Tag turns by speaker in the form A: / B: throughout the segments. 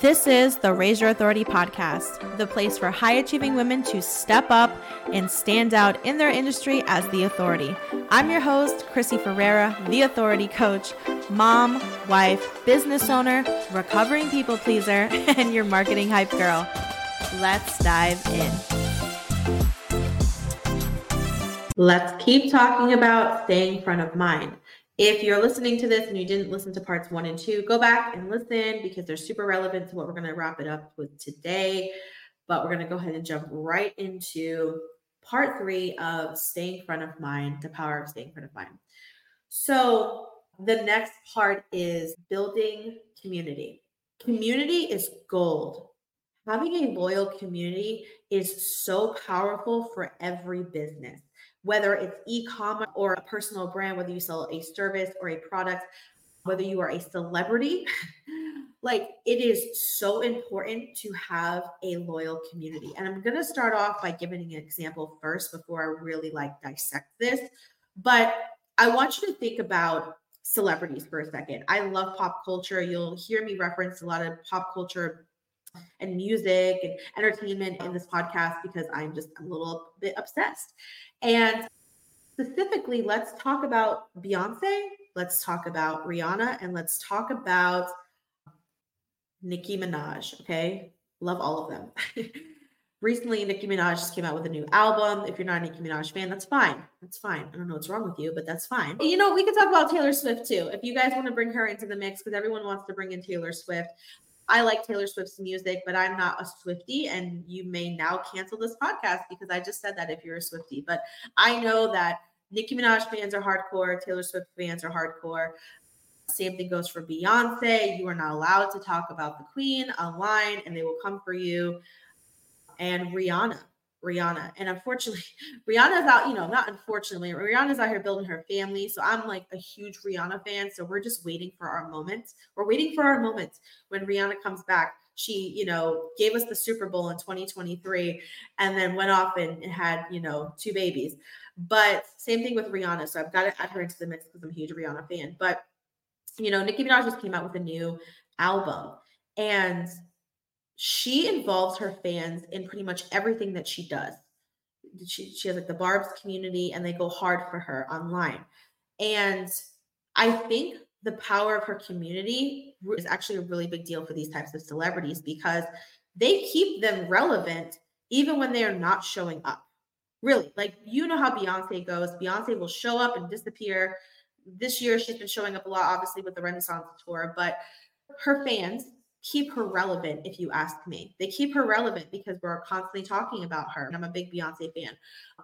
A: This is the Raise Your Authority podcast, the place for high achieving women to step up and stand out in their industry as the authority. I'm your host, Krissy Ferreira, the authority coach, mom, wife, business owner, recovering people pleaser, and your marketing hype girl. Let's dive in. Let's keep talking about staying front of mind. If you're listening to this and you didn't listen to parts one and two, go back and listen because they're super relevant to what we're going to wrap it up with today. But we're going to go ahead and jump right into part three of staying front of mind, the power of staying front of mind. So, the next part is building community. Community is gold. Having a loyal community is so powerful for every business whether it's e-commerce or a personal brand, whether you sell a service or a product, whether you are a celebrity, like it is so important to have a loyal community. And I'm going to start off by giving an example first before I really like dissect this. But I want you to think about celebrities for a second. I love pop culture. You'll hear me reference a lot of pop culture and music and entertainment in this podcast because I'm just a little bit obsessed. And specifically, let's talk about Beyonce, let's talk about Rihanna, and let's talk about Nicki Minaj. Okay. Love all of them. Recently, Nicki Minaj just came out with a new album. If you're not a Nicki Minaj fan, that's fine. That's fine. I don't know what's wrong with you, but that's fine. You know, we can talk about Taylor Swift too. If you guys want to bring her into the mix, because everyone wants to bring in Taylor Swift. I like Taylor Swift's music, but I'm not a Swiftie. And you may now cancel this podcast because I just said that if you're a Swiftie. But I know that Nicki Minaj fans are hardcore, Taylor Swift fans are hardcore. Same thing goes for Beyonce. You are not allowed to talk about the queen online and they will come for you. And Rihanna. Rihanna. And unfortunately, Rihanna's out, you know, not unfortunately, Rihanna's out here building her family. So I'm like a huge Rihanna fan. So we're just waiting for our moment. We're waiting for our moment when Rihanna comes back. She, you know, gave us the Super Bowl in 2023 and then went off and had, you know, two babies. But same thing with Rihanna. So I've got to add her into the mix because I'm a huge Rihanna fan. But, you know, Nicki Minaj just came out with a new album. And she involves her fans in pretty much everything that she does. She, she has like the Barbz community and they go hard for her online. And I think the power of her community is actually a really big deal for these types of celebrities because they keep them relevant even when they are not showing up. Really, like you know how Beyonce goes. Beyonce will show up and disappear. This year, she's been showing up a lot, obviously, with the Renaissance tour, but her fans keep her relevant if you ask me. They keep her relevant because we're constantly talking about her and i'm a big beyonce fan.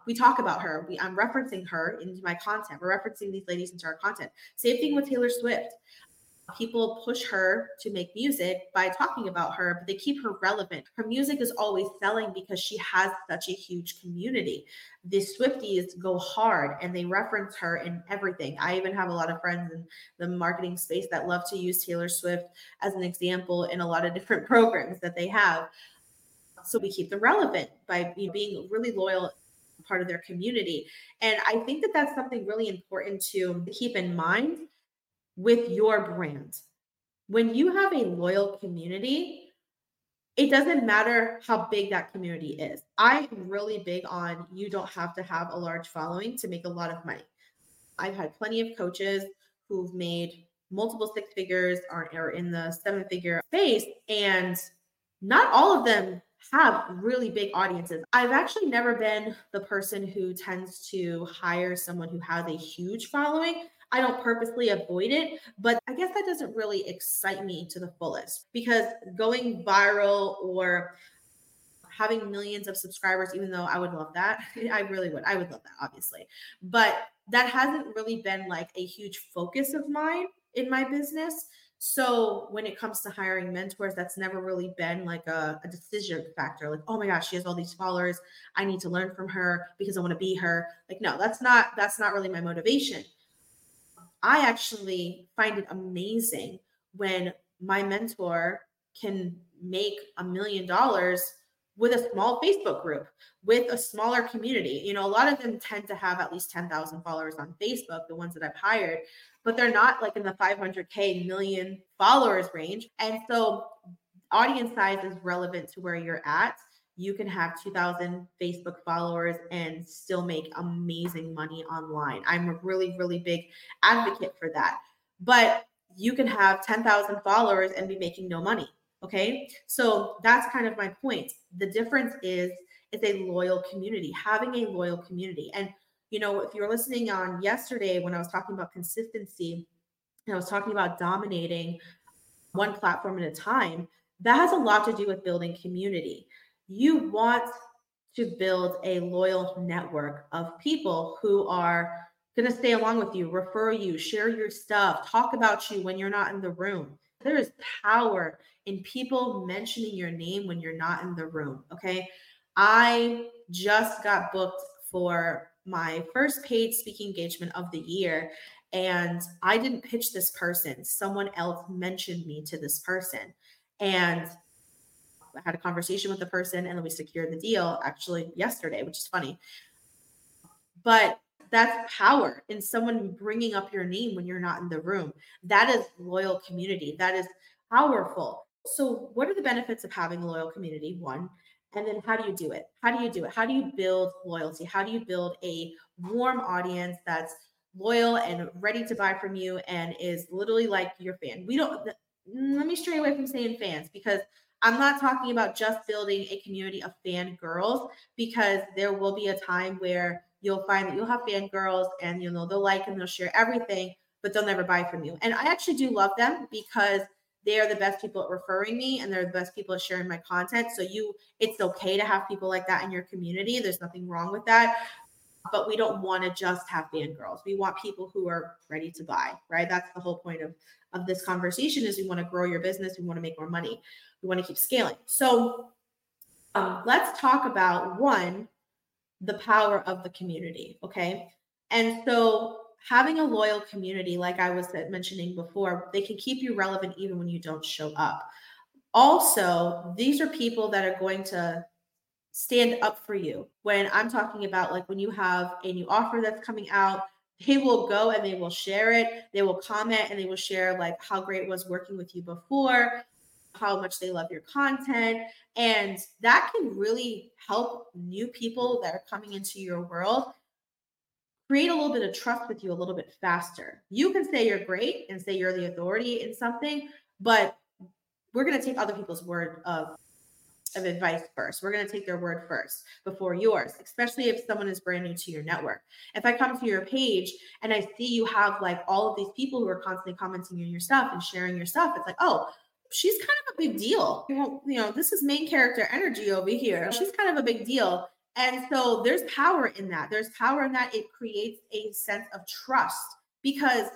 A: We talk about her. We, i'm referencing her into my content. We're referencing these ladies into our content. Same thing with taylor swift people push her to make music by talking about her, but they keep her relevant. Her music is always selling because she has such a huge community. The Swifties go hard and they reference her in everything. I even have a lot of friends in the marketing space that love to use Taylor Swift as an example in a lot of different programs that they have. So we keep them relevant by being really loyal part of their community. And I think that that's something really important to keep in mind with your brand. When you have a loyal community, it doesn't matter how big that community is. I'm really big on you don't have to have a large following to make a lot of money. I've had plenty of coaches who've made multiple six figures or are in the seven figure space, and not all of them have really big audiences. I've actually never been the person who tends to hire someone who has a huge following. I don't purposely avoid it, but I guess that doesn't really excite me to the fullest because going viral or having millions of subscribers, even though I would love that, I really would. I would love that, obviously. But that hasn't really been like a huge focus of mine in my business. So when it comes to hiring mentors, that's never really been like a, a, decision factor. Like, oh my gosh, she has all these followers. I need to learn from her because I want to be her. Like, no, that's not that's not really my motivation. I actually find it amazing when my mentor can make a million dollars with a small Facebook group, with a smaller community. You know, a lot of them tend to have at least 10,000 followers on Facebook, the ones that I've hired, but they're not like in the 500K million followers range. And so audience size is relevant to where you're at. You can have 2,000 Facebook followers and still make amazing money online. I'm a really, really big advocate for that. But you can have 10,000 followers and be making no money. Okay. So that's kind of my point. The difference is, it's a loyal community, having a loyal community. And, you know, if you're listening on yesterday when I was talking about consistency, and I was talking about dominating one platform at a time, that has a lot to do with building community. You want to build a loyal network of people who are going to stay along with you, refer you, share your stuff, talk about you when you're not in the room. There is power in people mentioning your name when you're not in the room. Okay. I just got booked for my first paid speaking engagement of the year. And I didn't pitch this person. Someone else mentioned me to this person. And I had a conversation with the person and then we secured the deal actually yesterday, which is funny. But that's power in someone bringing up your name when you're not in the room. That is loyal community. That is powerful. So, what are the benefits of having a loyal community? One, and then how do you do it? How do you do it? How do you build loyalty? How do you build a warm audience that's loyal and ready to buy from you and is literally like your fan? We don't, let me stray away from saying fans because I'm not talking about just building a community of fan girls because there will be a time where you'll find that you'll have fangirls and you know they'll like and they'll share everything, but they'll never buy from you. And I actually do love them because they are the best people at referring me and they're the best people at sharing my content. So you it's okay to have people like that in your community. There's nothing wrong with that. But we don't want to just have fangirls. We want people who are ready to buy, right? That's the whole point of of this conversation is we want to grow your business, we want to make more money, want to keep scaling. So um, let's talk about one the power of the community. Okay. And so having a loyal community, like I was mentioning before, they can keep you relevant even when you don't show up. Also, these are people that are going to stand up for you. When I'm talking about like when you have a new offer that's coming out, they will go and they will share it. They will comment and they will share like how great was working with you before how much they love your content. And that can really help new people that are coming into your world create a little bit of trust with you a little bit faster. You can say you're great and say you're the authority in something, but we're going to take other people's word of of advice first. We're going to take their word first before yours, especially if someone is brand new to your network. If I come to your page and I see you have like all of these people who are constantly commenting on your stuff and sharing your stuff, it's like, oh, she's kind of a big deal. You know, this is main character energy over here. She's kind of a big deal. And so there's power in that. There's power in that. It creates a sense of trust because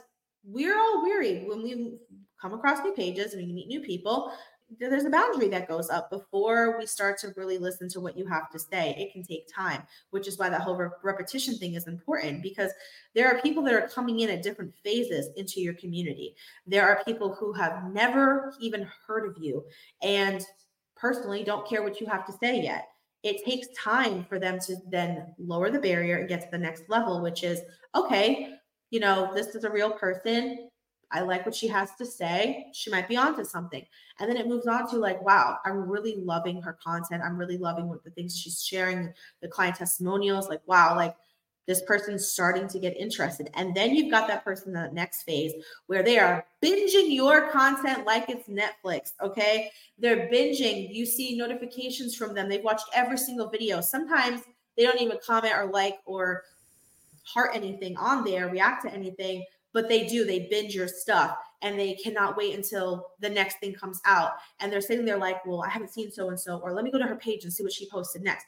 A: we're all weary when we come across new pages and we meet new people there's a boundary that goes up before we start to really listen to what you have to say. It can take time, which is why that whole re- repetition thing is important because there are people that are coming in at different phases into your community. There are people who have never even heard of you and personally don't care what you have to say yet. It takes time for them to then lower the barrier and get to the next level, which is okay, you know, this is a real person I like what she has to say. She might be onto something. And then it moves on to like, wow, I'm really loving her content. I'm really loving what the things she's sharing, the client testimonials. Like, wow, like this person's starting to get interested. And then you've got that person in the next phase where they are binging your content like it's Netflix. Okay. They're binging. You see notifications from them. They've watched every single video. Sometimes they don't even comment or like or heart anything on there, react to anything but they do they binge your stuff and they cannot wait until the next thing comes out. And they're sitting there like well i haven't seen so and so or let me go to her page and see what she posted next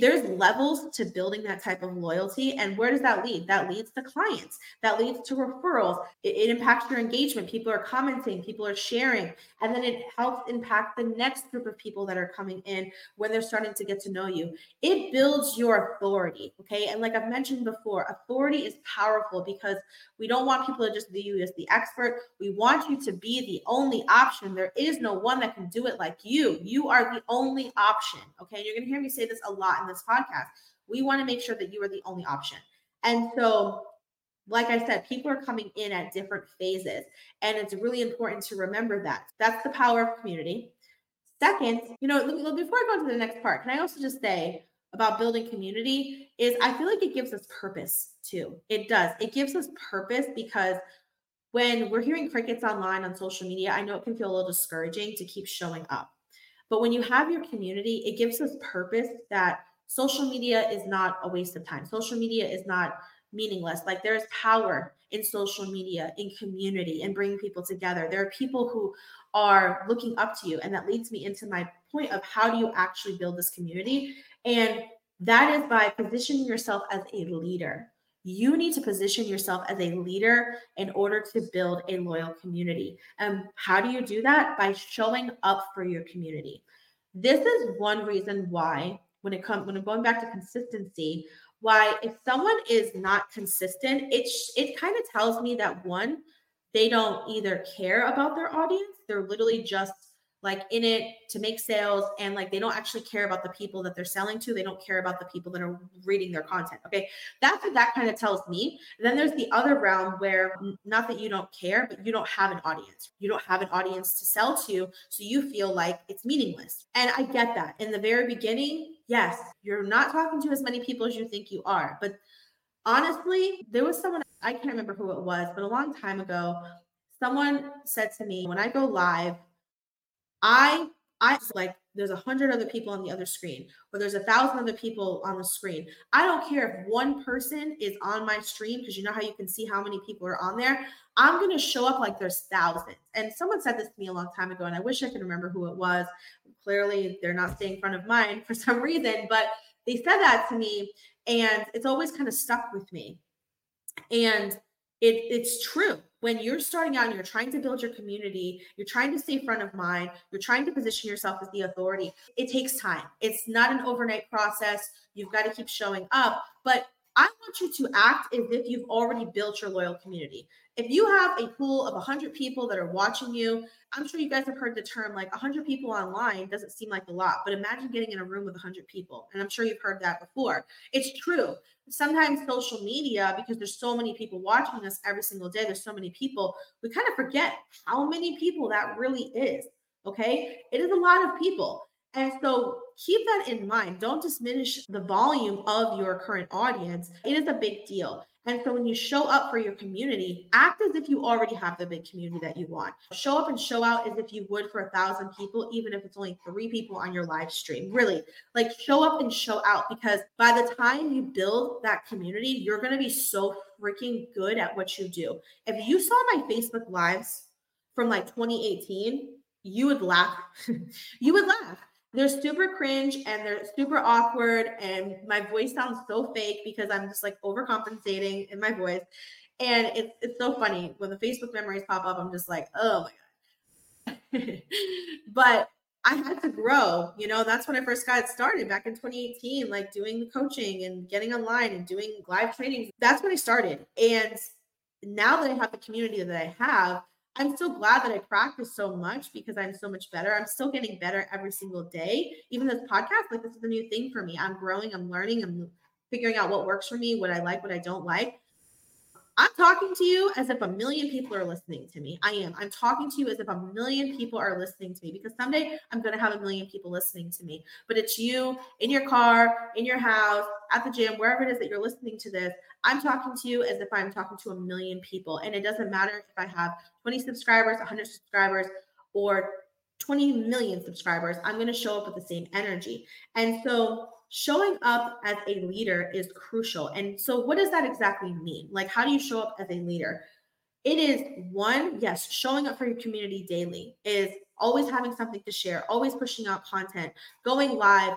A: there's levels to building that type of loyalty. And where does that lead? That leads to clients, that leads to referrals. It, it, impacts your engagement. People are commenting, people are sharing, and then it helps impact the next group of people that are coming in when they're starting to get to know you. It builds your authority. Okay. And like I've mentioned before, authority is powerful because we don't want people to just view you as the expert. We want you to be the only option. There is no one that can do it like you. You are the only option. Okay. You're going to hear me say this a lot this podcast. We want to make sure that you are the only option. And so, like I said, people are coming in at different phases. And it's really important to remember that. That's the power of community. Second, you know, before I go to the next part, can I also just say about building community is I feel like it gives us purpose too. It does. It gives us purpose because when we're hearing crickets online on social media, I know it can feel a little discouraging to keep showing up. But when you have your community, it gives us purpose that social media is not a waste of time. Social media is not meaningless. Like there's power in social media, in community, and bringing people together. There are people who are looking up to you. And that leads me into my point of how do you actually build this community? And that is by positioning yourself as a leader. You need to position yourself as a leader in order to build a loyal community. And how do you do that? By showing up for your community. This is one reason why when it comes when I'm going back to consistency, why if someone is not consistent, it it kind of tells me that one, they don't either care about their audience, they're literally just like in it to make sales and like they don't actually care about the people that they're selling to they don't care about the people that are reading their content okay? That's what that kind of tells me. Then there's the other realm where not that you don't care but you don't have an audience. You don't have an audience to sell to so you feel like it's meaningless. And i get that. In the very beginning yes you're not talking to as many people as you think you are but honestly there was someone i can't remember who it was but a long time ago someone said to me when i go live I I like there's a hundred other people on the other screen, or there's a thousand other people on the screen. I don't care if one person is on my stream because you know how you can see how many people are on there. I'm gonna show up like there's thousands. And someone said this to me a long time ago, and I wish I could remember who it was. Clearly, they're not staying in front of mine for some reason, but they said that to me, and it's always kind of stuck with me. And it, it's true when you're starting out and you're trying to build your community, you're trying to stay front of mind, you're trying to position yourself as the authority, it takes time. It's not an overnight process. You've got to keep showing up. But I want you to act as if you've already built your loyal community. If you have a pool of 100 people that are watching you, I'm sure you guys have heard the term like 100 people online doesn't seem like a lot, but imagine getting in a room with 100 people. And I'm sure you've heard that before. It's true sometimes social media, because there's so many people watching us every single day, there's so many people, we kind of forget how many people that really is. Okay. It is a lot of people. And so keep that in mind. Don't diminish the volume of your current audience. It is a big deal. And so when you show up for your community, act as if you already have the big community that you want. Show up and show out as if you would for a thousand people, even if it's only three people on your live stream. Really, like show up and show out because by the time you build that community, you're going to be so freaking good at what you do. If you saw my Facebook lives from like 2018, you would laugh. you would laugh they're super cringe and they're super awkward and my voice sounds so fake because i'm just like overcompensating in my voice. And it's, it's so funny when the facebook memories pop up i'm just like oh my god. But i had to grow you know that's when i first got started back in 2018 like doing the coaching and getting online and doing live trainings. That's when i started. And now that i have the community that i have I'm so glad that I practice so much because I'm so much better. I'm still getting better every single day. Even this podcast, like this is a new thing for me. I'm growing, I'm learning, I'm figuring out what works for me, what I like, what I don't like. I'm talking to you as if a million people are listening to me. I am. I'm talking to you as if a million people are listening to me because someday I'm going to have a million people listening to me. But it's you in your car, in your house, at the gym, wherever it is that you're listening to this. I'm talking to you as if I'm talking to a million people. And it doesn't matter if I have 20 subscribers, 100 subscribers, or 20 million subscribers. I'm going to show up with the same energy. And so showing up as a leader is crucial. And so, what does that exactly mean? Like, how do you show up as a leader? It is one, yes, showing up for your community daily is always having something to share, always pushing out content, going live,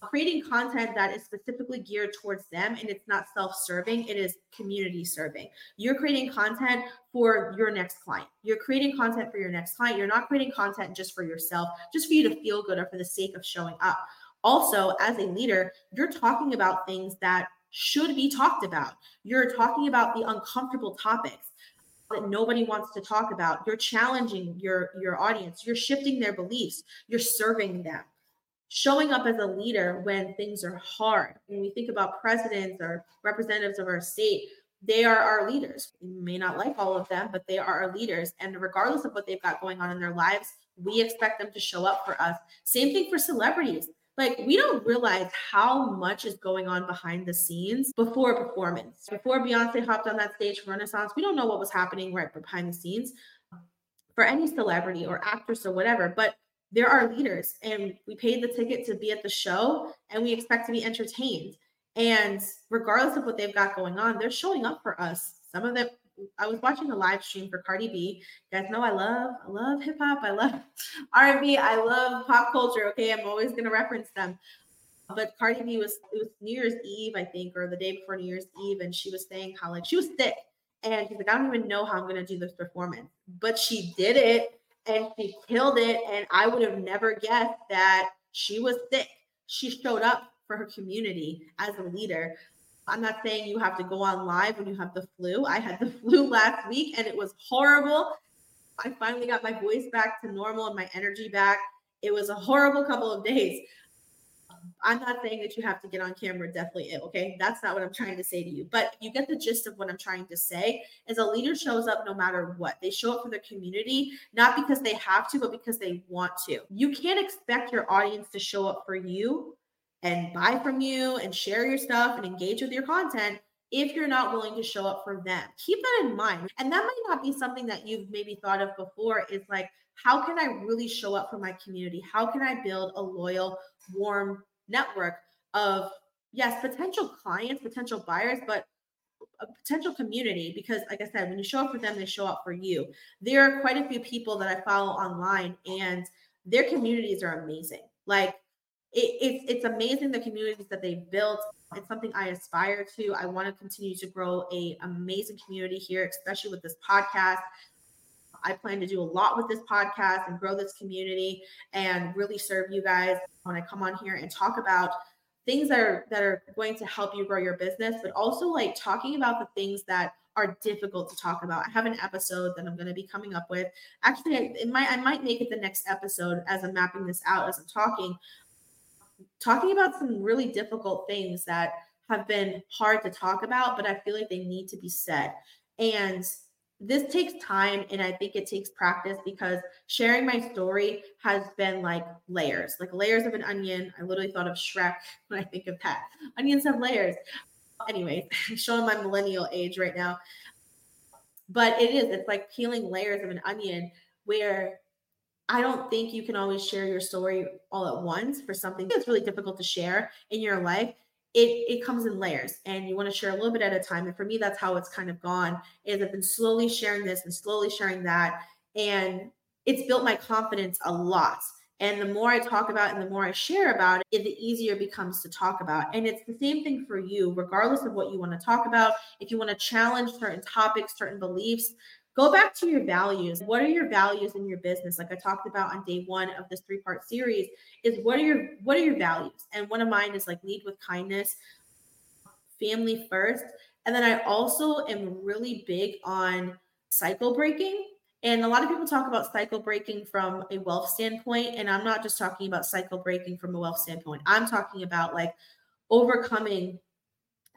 A: creating content that is specifically geared towards them and it's not self-serving it is community serving you're creating content for your next client you're creating content for your next client you're not creating content just for yourself just for you to feel good or for the sake of showing up also, as a leader, you're talking about things that should be talked about. You're talking about the uncomfortable topics that nobody wants to talk about. You're challenging your your audience. You're shifting their beliefs. You're serving them. Showing up as a leader when things are hard. When we think about presidents or representatives of our state, they are our leaders. We may not like all of them, but they are our leaders. And regardless of what they've got going on in their lives, we expect them to show up for us. Same thing for celebrities. Like, we don't realize how much is going on behind the scenes before a performance. Before Beyonce hopped on that stage for Renaissance, we don't know what was happening right behind the scenes for any celebrity or actress or whatever. But there are leaders, and we paid the ticket to be at the show, and we expect to be entertained. And regardless of what they've got going on, they're showing up for us. Some of them, I was watching a live stream for Cardi B. You guys know I love, I love hip hop, I love R&B, I love pop culture. Okay, I'm always gonna reference them. But Cardi B was it was New Year's Eve, I think, or the day before New Year's Eve, and she was saying how like she was sick, and she's like, I don't even know how I'm gonna do this performance, but she did it, and she killed it, and I would have never guessed that she was sick. She showed up for her community as a leader. I'm not saying you have to go on live when you have the flu. I had the flu last week and it was horrible. I finally got my voice back to normal and my energy back. It was a horrible couple of days. I'm not saying that you have to get on camera definitely ill, okay? That's not what I'm trying to say to you. But you get the gist of what I'm trying to say is a leader shows up no matter what. They show up for their community, not because they have to, but because they want to. You can't expect your audience to show up for you and buy from you and share your stuff and engage with your content if you're not willing to show up for them. Keep that in mind. And that might not be something that you've maybe thought of before is like, how can I really show up for my community? How can I build a loyal, warm network of, yes, potential clients, potential buyers, but a potential community because like i said when you show up for them they show up for you there are quite a few people that i follow online and their communities are amazing like it, it's it's amazing the communities that they've built. It's something I aspire to. I want to continue to grow a amazing community here, especially with this podcast. I plan to do a lot with this podcast and grow this community and really serve you guys when I come on here and talk about things that are that are going to help you grow your business, but also like talking about the things that are difficult to talk about. I have an episode that I'm going to be coming up with. Actually, it might I might make it the next episode as I'm mapping this out as I'm talking talking about some really difficult things that have been hard to talk about, but I feel like they need to be said. And this takes time and I think it takes practice because sharing my story has been like layers, like layers of an onion. I literally thought of Shrek when I think of that. Onions have layers. Anyway, showing my millennial age right now. But it is, it's like peeling layers of an onion where I don't think you can always share your story all at once for something that's really difficult to share in your life. It, it comes in layers and you want to share a little bit at a time. And for me, that's how it's kind of gone is I've been slowly sharing this and slowly sharing that. And it's built my confidence a lot. And the more I talk about and the more I share about it, the easier it becomes to talk about. And it's the same thing for you, regardless of what you want to talk about. If you want to challenge certain topics, certain beliefs, go back to your values. What are your values in your business? Like I talked about on day one of this three part series, is what are your what are your values? And one of mine is like lead with kindness, family first. And then I also am really big on cycle breaking. And a lot of people talk about cycle breaking from a wealth standpoint. And I'm not just talking about cycle breaking from a wealth standpoint. I'm talking about like overcoming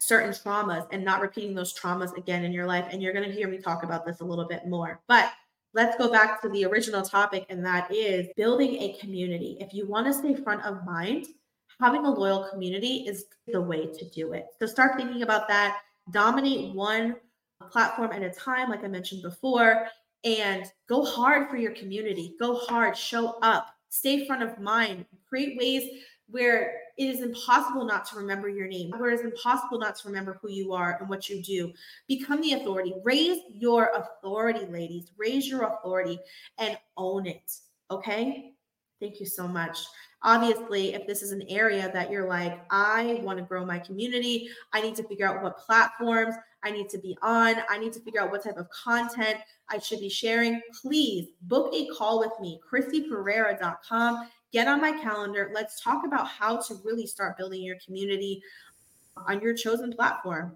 A: certain traumas and not repeating those traumas again in your life. And you're going to hear me talk about this a little bit more. But let's go back to the original topic, and that is building a community. If you want to stay front of mind, having a loyal community is the way to do it. So start thinking about that. Dominate one platform at a time, like I mentioned before, and go hard for your community. Go hard, show up, stay front of mind, create ways where it is impossible not to remember your name, where it's impossible not to remember who you are and what you do. Become the authority. Raise your authority, ladies. Raise your authority and own it. Okay. Thank you so much. Obviously, if this is an area that you're like, I want to grow my community, I need to figure out what platforms I need to be on, I need to figure out what type of content I should be sharing, please book a call with me, chrissypereira.com get on my calendar. Let's talk about how to really start building your community on your chosen platform.